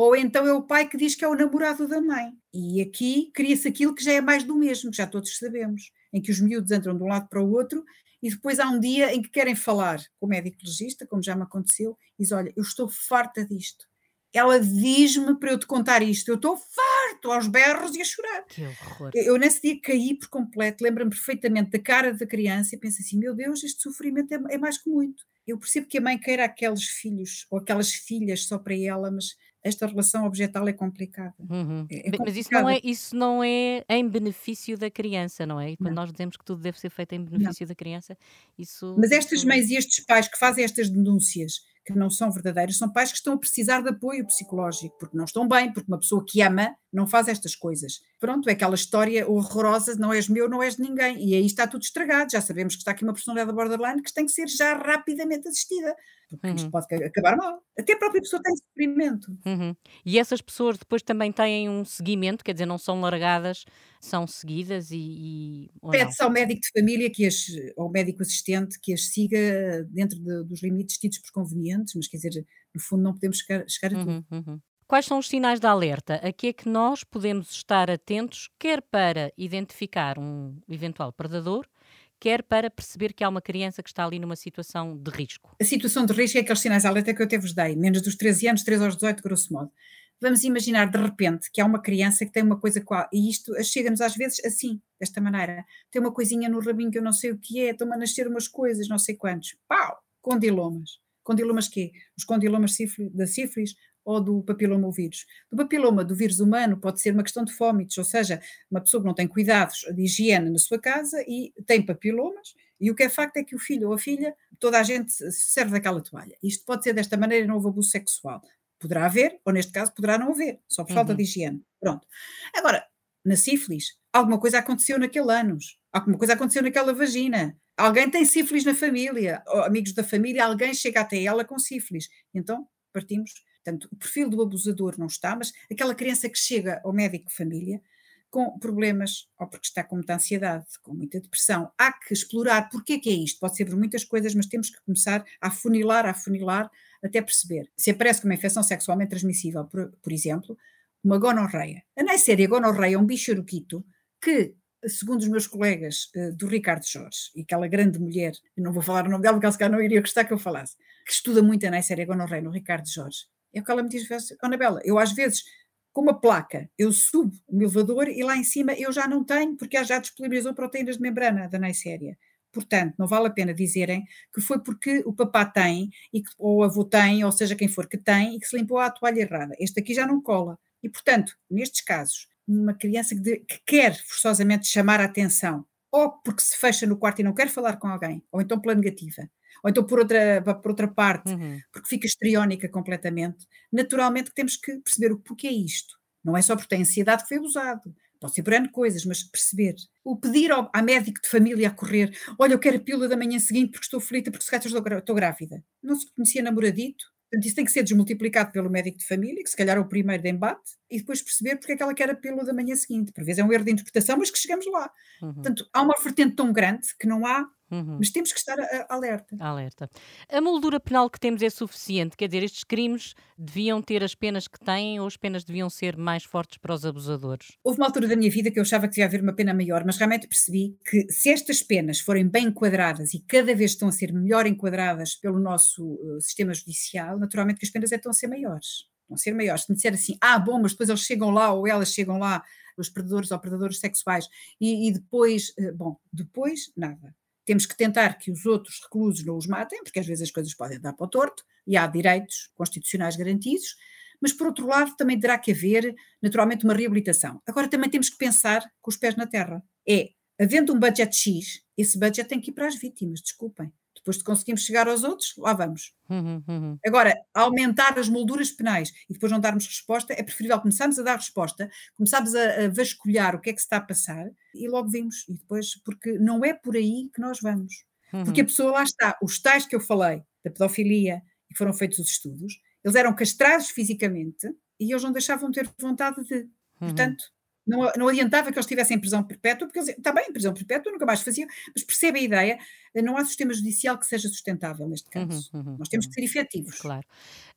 Speaker 2: ou então é o pai que diz que é o namorado da mãe. E aqui cria-se aquilo que já é mais do mesmo, que já todos sabemos, em que os miúdos entram de um lado para o outro e depois há um dia em que querem falar com o médico legista, como já me aconteceu, e diz: Olha, eu estou farta disto. Ela diz-me para eu te contar isto, eu estou farto aos berros e a chorar.
Speaker 1: Que horror.
Speaker 2: Eu, eu nesse dia caí por completo, lembro-me perfeitamente da cara da criança e penso assim: meu Deus, este sofrimento é, é mais que muito. Eu percebo que a mãe queira aqueles filhos ou aquelas filhas só para ela, mas esta relação objetal é complicada.
Speaker 1: Uhum. É, é Mas isso não, é, isso não é em benefício da criança, não é? E quando não. nós dizemos que tudo deve ser feito em benefício não. da criança, isso.
Speaker 2: Mas estas mães e estes pais que fazem estas denúncias que não são verdadeiros, são pais que estão a precisar de apoio psicológico, porque não estão bem, porque uma pessoa que ama não faz estas coisas. Pronto, é aquela história horrorosa, não és meu, não és de ninguém, e aí está tudo estragado, já sabemos que está aqui uma personalidade borderline que tem que ser já rapidamente assistida, porque uhum. isto pode acabar mal. Até a própria pessoa tem sofrimento.
Speaker 1: Uhum. E essas pessoas depois também têm um seguimento, quer dizer, não são largadas, são seguidas e...
Speaker 2: e Pede-se ao médico de família, que as, ao médico assistente, que as siga dentro de, dos limites tidos por convenientes, mas quer dizer, no fundo não podemos chegar, chegar a tudo.
Speaker 1: Uhum, uhum. Quais são os sinais de alerta? A que é que nós podemos estar atentos, quer para identificar um eventual predador, quer para perceber que há uma criança que está ali numa situação de risco?
Speaker 2: A situação de risco é aqueles sinais de alerta que eu até vos dei, menos dos 13 anos, 13 aos 18, grosso modo. Vamos imaginar de repente que há uma criança que tem uma coisa qual, e isto chega-nos às vezes assim, desta maneira. Tem uma coisinha no rabinho que eu não sei o que é, estão a nascer umas coisas, não sei quantos. Pau! Condilomas. Condilomas quê? Os condilomas da sífilis ou do papiloma vírus. Do papiloma do vírus humano pode ser uma questão de fómites, ou seja, uma pessoa que não tem cuidados de higiene na sua casa e tem papilomas, e o que é facto é que o filho ou a filha, toda a gente serve daquela toalha. Isto pode ser desta maneira não houve abuso sexual. Poderá haver, ou neste caso poderá não haver, só por falta uhum. de higiene. Pronto. Agora, na sífilis, alguma coisa aconteceu naquele anos, alguma coisa aconteceu naquela vagina, alguém tem sífilis na família, amigos da família, alguém chega até ela com sífilis. Então, partimos Portanto, o perfil do abusador não está, mas aquela criança que chega ao médico de família com problemas, ou porque está com muita ansiedade, com muita depressão, há que explorar porque é que é isto. Pode ser por muitas coisas, mas temos que começar a afunilar, a afunilar, até perceber. Se aparece como uma infecção sexualmente transmissível, por, por exemplo, uma gonorreia. A Neisseria gonorreia é um bicho bicharuquito que segundo os meus colegas uh, do Ricardo Jorge, e aquela grande mulher, não vou falar o nome dela porque ela se calhar não iria gostar que eu falasse, que estuda muito a Neisseria gonorreia no Ricardo Jorge, é o que ela me diz, Anabela, eu às vezes, com uma placa, eu subo o elevador e lá em cima eu já não tenho, porque já disponibilizou proteínas de membrana da Neisseria. Portanto, não vale a pena dizerem que foi porque o papá tem, e que, ou o avô tem, ou seja, quem for que tem, e que se limpou a toalha errada. Este aqui já não cola. E, portanto, nestes casos, uma criança que, de, que quer forçosamente chamar a atenção, ou porque se fecha no quarto e não quer falar com alguém, ou então pela negativa, ou então por outra, por outra parte, uhum. porque fica estriónica completamente, naturalmente temos que perceber o porquê é isto. Não é só porque tem ansiedade que foi abusado, pode ser por N coisas, mas perceber. O pedir ao, ao, médico de família a correr, olha, eu quero a pílula da manhã seguinte porque estou aflita, porque se calhar estou, estou grávida. Não se conhecia namoradito, Portanto, isso tem que ser desmultiplicado pelo médico de família, que se calhar é o primeiro de embate, e depois perceber porque é que ela quer a pílula da manhã seguinte. Por vezes é um erro de interpretação, mas que chegamos lá. Uhum. Portanto, há uma vertente tão grande que não há Uhum. Mas temos que estar alerta.
Speaker 1: Alerta. A moldura penal que temos é suficiente? Quer dizer, estes crimes deviam ter as penas que têm ou as penas deviam ser mais fortes para os abusadores?
Speaker 2: Houve uma altura da minha vida que eu achava que devia haver uma pena maior, mas realmente percebi que se estas penas forem bem enquadradas e cada vez estão a ser melhor enquadradas pelo nosso uh, sistema judicial, naturalmente que as penas é estão a ser maiores. Vão ser maiores. Se me disser assim, ah, bom, mas depois eles chegam lá ou elas chegam lá, os predadores ou predadores sexuais, e, e depois, uh, bom, depois nada temos que tentar que os outros reclusos não os matem, porque às vezes as coisas podem dar para o torto, e há direitos constitucionais garantidos, mas por outro lado também terá que haver naturalmente uma reabilitação. Agora também temos que pensar com os pés na terra. É, havendo um budget X, esse budget tem que ir para as vítimas, desculpem. Depois de conseguirmos chegar aos outros, lá vamos. Uhum, uhum. Agora, aumentar as molduras penais e depois não darmos resposta, é preferível começarmos a dar resposta, começarmos a, a vasculhar o que é que se está a passar e logo vimos. E depois, porque não é por aí que nós vamos. Uhum. Porque a pessoa lá está, os tais que eu falei, da pedofilia, e foram feitos os estudos, eles eram castrados fisicamente e eles não deixavam ter vontade de. Uhum. Portanto, não, não adiantava que eles estivessem em prisão perpétua, porque eles, está bem, em prisão perpétua, nunca mais faziam, mas percebe a ideia, não há sistema judicial que seja sustentável neste uhum, caso. Uhum, uhum, Nós temos que ser efetivos.
Speaker 1: Claro.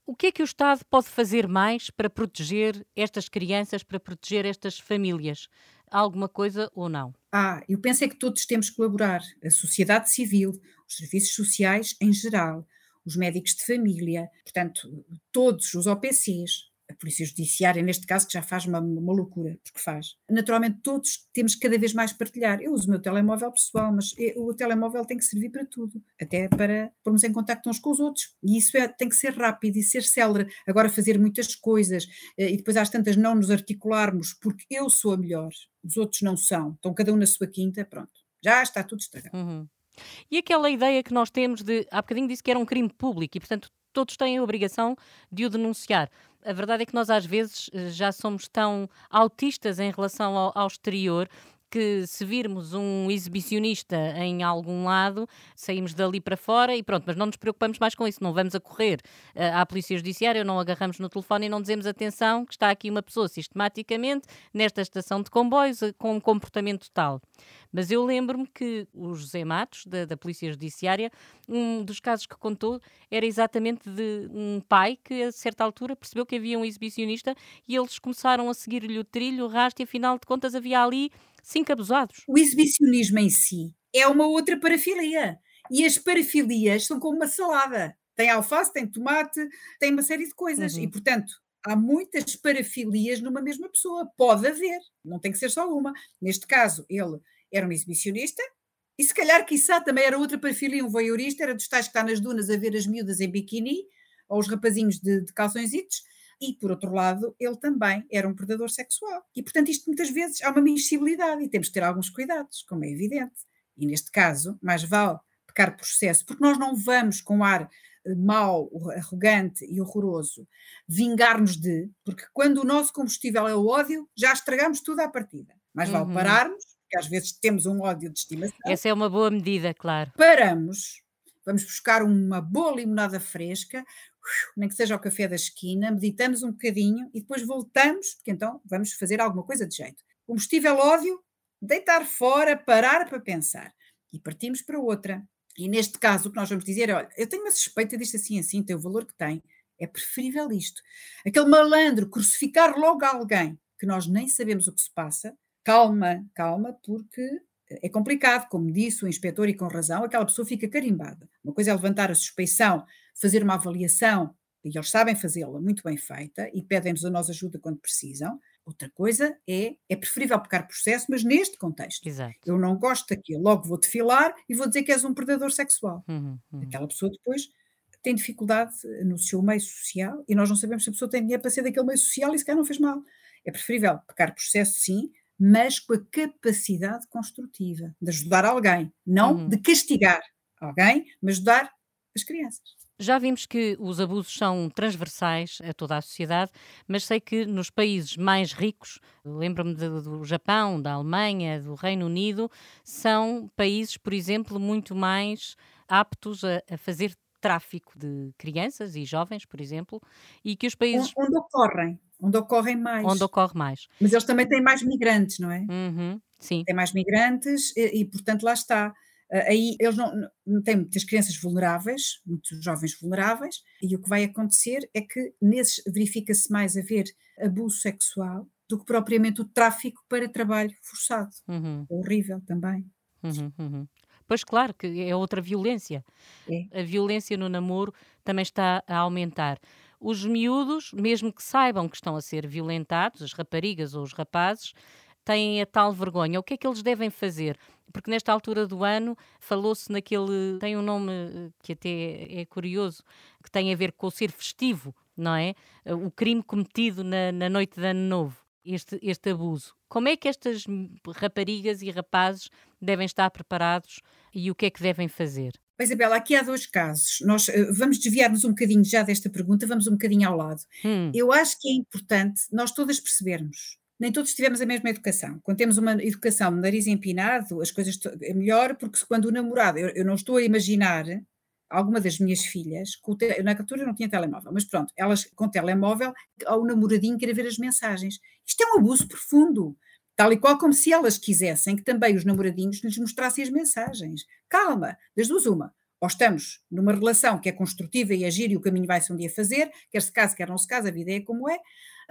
Speaker 1: O que é que o Estado pode fazer mais para proteger estas crianças, para proteger estas famílias? Há alguma coisa ou não?
Speaker 2: Ah, eu penso é que todos temos que colaborar. A sociedade civil, os serviços sociais em geral, os médicos de família, portanto, todos os OPCs, a Polícia Judiciária, neste caso, que já faz uma, uma loucura, porque faz. Naturalmente, todos temos cada vez mais partilhar. Eu uso o meu telemóvel pessoal, mas o telemóvel tem que servir para tudo, até para pormos em contacto uns com os outros. E isso é, tem que ser rápido e ser célere. Agora, fazer muitas coisas eh, e depois às tantas não nos articularmos porque eu sou a melhor, os outros não são, estão cada um na sua quinta, pronto. Já está tudo estragado.
Speaker 1: Uhum. E aquela ideia que nós temos de, há bocadinho disse que era um crime público e, portanto, todos têm a obrigação de o denunciar. A verdade é que nós às vezes eh, já somos tão autistas em relação ao, ao exterior que se virmos um exibicionista em algum lado, saímos dali para fora e pronto, mas não nos preocupamos mais com isso, não vamos a correr uh, à Polícia Judiciária, não agarramos no telefone e não dizemos atenção que está aqui uma pessoa sistematicamente nesta estação de comboios uh, com um comportamento tal. Mas eu lembro-me que o José Matos, da, da Polícia Judiciária, um dos casos que contou era exatamente de um pai que a certa altura percebeu que havia um exibicionista e eles começaram a seguir-lhe o trilho, o rastro e afinal de contas havia ali cinco abusados.
Speaker 2: O exibicionismo em si é uma outra parafilia. E as parafilias são como uma salada. Tem alface, tem tomate, tem uma série de coisas. Uhum. E, portanto, há muitas parafilias numa mesma pessoa. Pode haver, não tem que ser só uma. Neste caso, ele era um exibicionista, e se calhar, quiçá, também era outra parafilia, um voyeurista, era dos tais que está nas dunas a ver as miúdas em biquíni, ou os rapazinhos de, de calçõezitos, e, por outro lado, ele também era um predador sexual. E, portanto, isto muitas vezes há uma miscibilidade e temos que ter alguns cuidados, como é evidente. E neste caso, mais vale pecar por excesso, porque nós não vamos com ar eh, mau, arrogante e horroroso vingar-nos de, porque quando o nosso combustível é o ódio, já estragamos tudo à partida. Mais vale uhum. pararmos, porque às vezes temos um ódio de estimação.
Speaker 1: Essa é uma boa medida, claro.
Speaker 2: Paramos, vamos buscar uma boa limonada fresca, nem que seja ao café da esquina, meditamos um bocadinho e depois voltamos, porque então vamos fazer alguma coisa de jeito. Combustível ódio, deitar fora, parar para pensar. E partimos para outra. E neste caso, o que nós vamos dizer é: olha, eu tenho uma suspeita disto assim, assim, tem o valor que tem. É preferível isto. Aquele malandro crucificar logo alguém que nós nem sabemos o que se passa, calma, calma, porque é complicado, como disse o inspetor, e com razão, aquela pessoa fica carimbada. Uma coisa é levantar a suspeição, fazer uma avaliação, e eles sabem fazê-la muito bem feita e pedem-nos a nós ajuda quando precisam. Outra coisa é, é preferível pecar processo, mas neste contexto.
Speaker 1: Exato.
Speaker 2: Eu não gosto daquilo, logo vou defilar e vou dizer que és um predador sexual. Uhum, uhum. Aquela pessoa depois tem dificuldade no seu meio social e nós não sabemos se a pessoa tem dinheiro para ser daquele meio social e se calhar não fez mal. É preferível pecar processo, sim, mas com a capacidade construtiva de ajudar alguém, não uhum. de castigar alguém, mas ajudar as crianças.
Speaker 1: Já vimos que os abusos são transversais a toda a sociedade, mas sei que nos países mais ricos, lembro-me do Japão, da Alemanha, do Reino Unido, são países, por exemplo, muito mais aptos a, a fazer tráfico de crianças e jovens, por exemplo, e que os países.
Speaker 2: Onde ocorrem, onde ocorrem mais.
Speaker 1: Onde ocorre mais.
Speaker 2: Mas eles também têm mais migrantes, não é?
Speaker 1: Uhum, sim.
Speaker 2: Tem mais migrantes e, e, portanto, lá está. Ah, aí eles não, não têm muitas crianças vulneráveis, muitos jovens vulneráveis, e o que vai acontecer é que nesses verifica-se mais haver abuso sexual do que propriamente o tráfico para trabalho forçado. Uhum. É horrível também.
Speaker 1: Uhum, uhum. Pois claro, que é outra violência. É. A violência no namoro também está a aumentar. Os miúdos, mesmo que saibam que estão a ser violentados, as raparigas ou os rapazes, têm a tal vergonha. O que é que eles devem fazer? Porque nesta altura do ano falou-se naquele. tem um nome eh, que até é curioso, que tem a ver com o ser festivo, não é? O crime cometido na, na noite de Ano Novo este, este abuso. Como é que estas raparigas e rapazes devem estar preparados e o que é que devem fazer?
Speaker 2: Isabela, aqui há dois casos. Nós uh, vamos desviar-nos um bocadinho já desta pergunta, vamos um bocadinho ao lado. Hum. Eu acho que é importante nós todas percebermos. Nem todos tivemos a mesma educação. Quando temos uma educação de nariz empinado, as coisas é melhor, porque quando o namorado, eu, eu não estou a imaginar alguma das minhas filhas, te, na altura não tinha telemóvel, mas pronto, elas com telemóvel, ao namoradinho querer ver as mensagens. Isto é um abuso profundo, tal e qual como se elas quisessem que também os namoradinhos lhes mostrassem as mensagens. Calma, das duas uma. Ou estamos numa relação que é construtiva e agir e o caminho vai-se um dia fazer, quer se case, quer não se case, a vida é como é,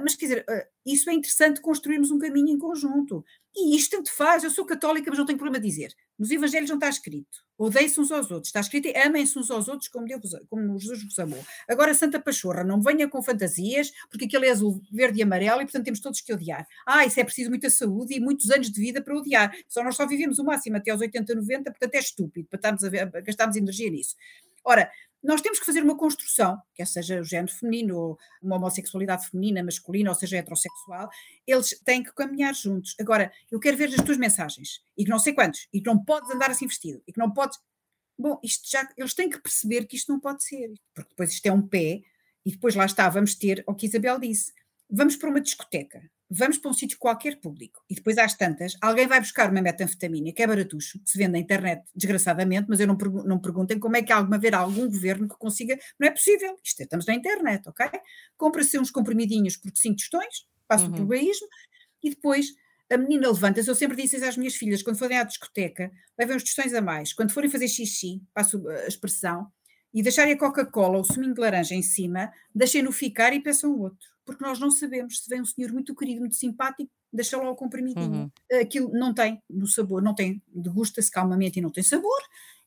Speaker 2: Mas quer dizer, eh, isso é interessante construirmos um caminho em conjunto. E isto tanto faz. Eu sou católica, mas não tenho problema a dizer. Nos Evangelhos não está escrito. Odeiem-se uns aos outros. Está escrito amem-se uns aos outros como, Deus, como Jesus vos amou. Agora, Santa Pachorra, não venha com fantasias, porque aquele é azul, verde e amarelo e, portanto, temos todos que odiar. Ah, isso é preciso muita saúde e muitos anos de vida para odiar. Só nós só vivemos o máximo até aos 80, 90, portanto é estúpido para gastarmos energia nisso. Ora, nós temos que fazer uma construção, quer seja o género feminino, ou uma homossexualidade feminina, masculina, ou seja, heterossexual, eles têm que caminhar juntos. Agora, eu quero ver as tuas mensagens, e que não sei quantos, e que não podes andar assim vestido, e que não podes. Bom, isto já, eles têm que perceber que isto não pode ser, porque depois isto é um pé, e depois lá está, vamos ter o que Isabel disse. Vamos para uma discoteca, vamos para um sítio qualquer público e depois às tantas, alguém vai buscar uma metanfetamina que é baratucho, que se vende na internet desgraçadamente, mas eu não, não me perguntem como é que há alguma haver algum governo que consiga, não é possível, isto é, estamos na internet, ok? Compra-se uns comprimidinhos por 5 tostões, passa uhum. o probaísmo e depois a menina levanta-se, eu sempre disse às minhas filhas, quando forem à discoteca, levem uns tostões a mais, quando forem fazer xixi, passo a expressão, e deixarem a Coca-Cola ou o suminho de laranja em cima, deixem-no ficar e peçam o outro porque nós não sabemos se vem um senhor muito querido, muito simpático, deixa lá o comprimidinho. Uhum. Aquilo não tem no sabor, não tem, degusta-se calmamente e não tem sabor,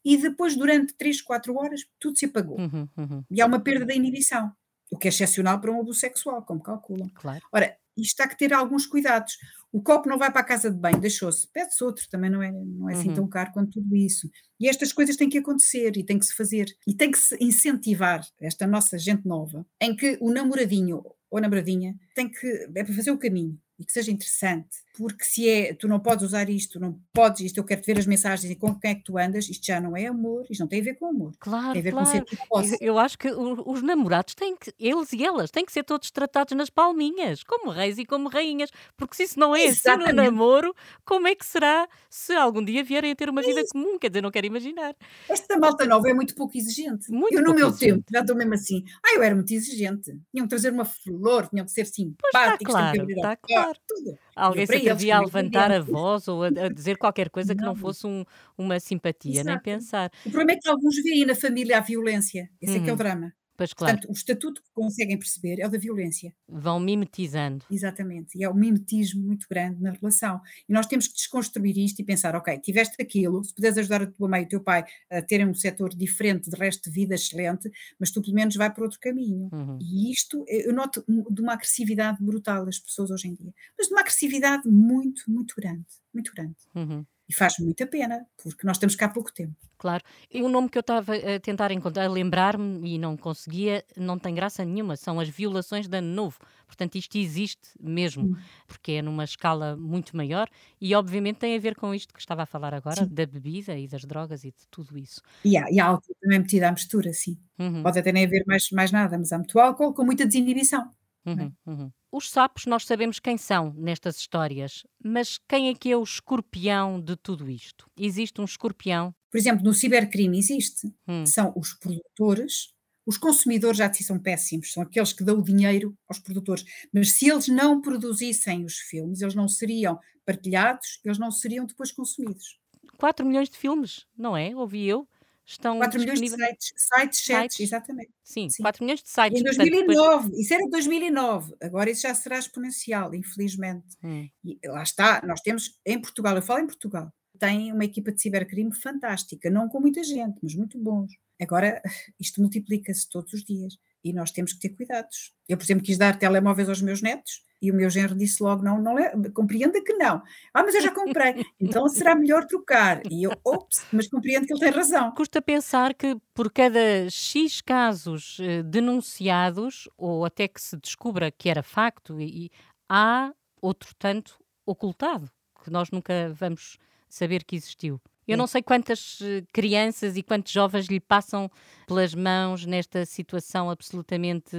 Speaker 2: e depois, durante 3, 4 horas, tudo se apagou. Uhum, uhum. E há uma perda da inibição, o que é excepcional para um abuso sexual, como calculam.
Speaker 1: Claro.
Speaker 2: Ora, isto há que ter alguns cuidados. O copo não vai para a casa de banho, deixou-se, pede-se outro, também não é, não é assim uhum. tão caro quanto tudo isso. E estas coisas têm que acontecer e têm que se fazer. E tem que se incentivar esta nossa gente nova, em que o namoradinho ou namoradinha tem que, é para fazer o caminho e que seja interessante, porque se é, tu não podes usar isto, não podes isto, eu quero ver as mensagens e com quem é que tu andas, isto já não é amor, isto não tem a ver com amor.
Speaker 1: Claro,
Speaker 2: tem a ver
Speaker 1: claro. com ser posse. Eu, eu acho que os namorados têm que, eles e elas, têm que ser todos tratados nas palminhas, como reis e como rainhas, porque se isso não é Exatamente. assim no namoro, como é que será se algum dia vierem a ter uma vida isso. comum? Quer dizer, não quero imaginar.
Speaker 2: Esta malta nova é muito pouco exigente. Muito eu no meu exigente. tempo, já estou mesmo assim, ah, eu era muito exigente, tinham que trazer uma flor, tinham que ser simpáticos, pois está
Speaker 1: claro, está claro. tudo. Alguém se atrevia a levantar a voz ou a, a dizer qualquer coisa que não fosse um, uma simpatia, Exato. nem pensar.
Speaker 2: O problema é que alguns veem na família a violência. Esse é que é o uhum. drama.
Speaker 1: Pois claro.
Speaker 2: Portanto, o estatuto que conseguem perceber é o da violência.
Speaker 1: Vão mimetizando.
Speaker 2: Exatamente. E é um mimetismo muito grande na relação. E nós temos que desconstruir isto e pensar, ok, tiveste aquilo, se puderes ajudar a tua mãe e o teu pai a terem um setor diferente de resto de vida excelente, mas tu pelo menos vai para outro caminho. Uhum. E isto, eu noto de uma agressividade brutal das pessoas hoje em dia. Mas de uma agressividade muito, muito grande. Muito grande. Uhum. E faz muita pena, porque nós estamos cá há pouco tempo.
Speaker 1: Claro. E o nome que eu estava a tentar encontrar, lembrar-me e não conseguia, não tem graça nenhuma, são as violações de ano novo. Portanto, isto existe mesmo, Sim. porque é numa escala muito maior e, obviamente, tem a ver com isto que estava a falar agora, sim. da bebida e das drogas e de tudo isso.
Speaker 2: E há, e há álcool também metido à mistura, sim. Uhum. Pode até nem haver mais, mais nada, mas há muito álcool com muita desinibição. Uhum,
Speaker 1: uhum. Os sapos nós sabemos quem são nestas histórias, mas quem é que é o escorpião de tudo isto? Existe um escorpião?
Speaker 2: Por exemplo, no cibercrime existe. Hum. São os produtores, os consumidores já são péssimos, são aqueles que dão o dinheiro aos produtores. Mas se eles não produzissem os filmes, eles não seriam partilhados, eles não seriam depois consumidos.
Speaker 1: 4 milhões de filmes, não é? Ouvi eu estão
Speaker 2: 4 milhões de sites, sites, sites, exatamente.
Speaker 1: Sim, Sim, 4 milhões de sites.
Speaker 2: Em 2009, depois... isso era 2009, agora isso já será exponencial, infelizmente. Hum. E lá está, nós temos em Portugal, eu falo em Portugal, tem uma equipa de cibercrime fantástica, não com muita gente, mas muito bons. Agora, isto multiplica-se todos os dias e nós temos que ter cuidados. Eu, por exemplo, quis dar telemóveis aos meus netos e o meu genro disse logo: não, não compreenda que não. Ah, mas eu já comprei, então será melhor trocar. E eu, ops, mas compreendo que ele tem razão.
Speaker 1: Custa pensar que por cada X casos eh, denunciados, ou até que se descubra que era facto, e, há outro tanto ocultado, que nós nunca vamos saber que existiu. Eu não sei quantas eh, crianças e quantos jovens lhe passam pelas mãos nesta situação absolutamente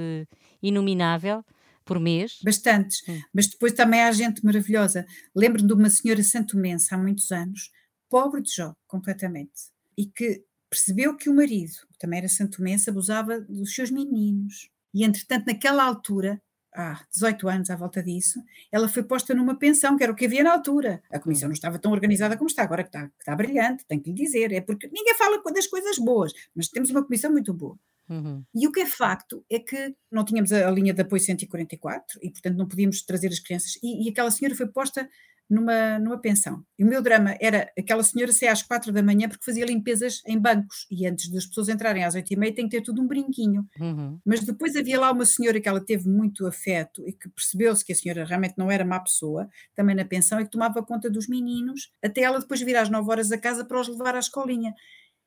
Speaker 1: inominável por mês?
Speaker 2: Bastantes, mas depois também há gente maravilhosa. Lembro-me de uma senhora santomense há muitos anos, pobre de Jó, completamente, e que percebeu que o marido, que também era santomense, abusava dos seus meninos. E entretanto, naquela altura, há 18 anos à volta disso, ela foi posta numa pensão, que era o que havia na altura. A comissão não estava tão organizada como está, agora que está, que está brilhante, tenho que lhe dizer. É porque ninguém fala das coisas boas, mas temos uma comissão muito boa. Uhum. E o que é facto é que não tínhamos a, a, linha de apoio 144 e, portanto, não podíamos trazer as crianças. E, e aquela senhora foi posta numa, numa pensão. E o meu drama era aquela senhora sair às quatro da manhã porque fazia limpezas em bancos e antes das pessoas entrarem às oito e meia tem que ter tudo um brinquinho. Uhum. Mas depois havia lá uma senhora que ela teve muito afeto e que percebeu-se que a senhora realmente não era má pessoa, também na pensão, e que tomava conta dos meninos, até ela depois vir às nove horas a casa para os levar à escolinha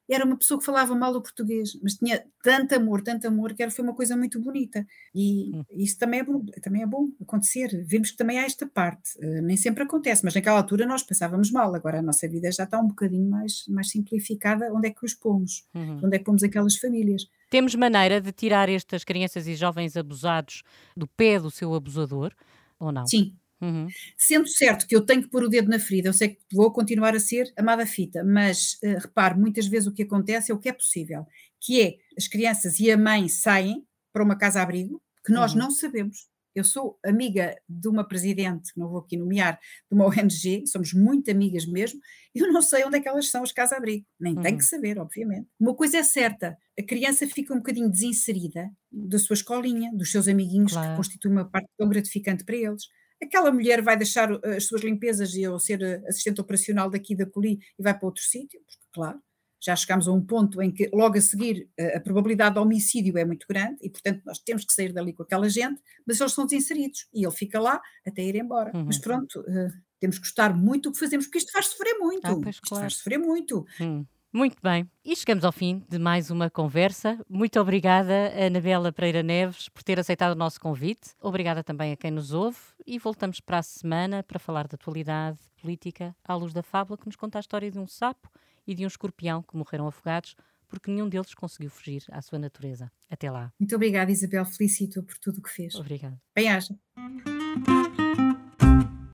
Speaker 2: era uma pessoa que falava mal o português, mas tinha tanto amor, tanto amor, que era, foi uma coisa muito bonita. E hum. isso também é, bom, também é bom acontecer. Vemos que também há esta parte. Uh, nem sempre acontece, mas naquela altura nós pensávamos mal. Agora a nossa vida já está um bocadinho mais, mais simplificada. Onde é que os pomos? Uhum. Onde é que pomos aquelas famílias?
Speaker 1: Temos maneira de tirar estas crianças e jovens abusados do pé do seu abusador, ou não?
Speaker 2: Sim, Uhum. Sendo certo que eu tenho que pôr o dedo na ferida, eu sei que vou continuar a ser amada fita, mas uh, repare, muitas vezes o que acontece é o que é possível, que é as crianças e a mãe saem para uma casa-abrigo, que nós uhum. não sabemos. Eu sou amiga de uma presidente, não vou aqui nomear, de uma ONG, somos muito amigas mesmo, eu não sei onde é que elas são, as casa-abrigo, nem uhum. tenho que saber, obviamente. Uma coisa é certa, a criança fica um bocadinho desinserida da sua escolinha, dos seus amiguinhos, claro. que constitui uma parte tão gratificante para eles aquela mulher vai deixar uh, as suas limpezas e eu ser uh, assistente operacional daqui da Coli e vai para outro sítio, porque, claro, já chegámos a um ponto em que logo a seguir uh, a probabilidade de homicídio é muito grande e, portanto, nós temos que sair dali com aquela gente, mas eles são desinseridos e ele fica lá até ir embora. Uhum. Mas pronto, temos que gostar muito do que fazemos, porque isto faz sofrer muito. Ah, pois, isto claro. faz sofrer muito.
Speaker 1: Hum. Muito bem. E chegamos ao fim de mais uma conversa. Muito obrigada, Anabela Pereira Neves, por ter aceitado o nosso convite. Obrigada também a quem nos ouve e voltamos para a semana para falar da atualidade política à luz da fábula que nos conta a história de um sapo e de um escorpião que morreram afogados porque nenhum deles conseguiu fugir à sua natureza. Até lá.
Speaker 2: Muito obrigada, Isabel. Felicito por tudo o que fez.
Speaker 1: Obrigada.
Speaker 2: Bem-aja.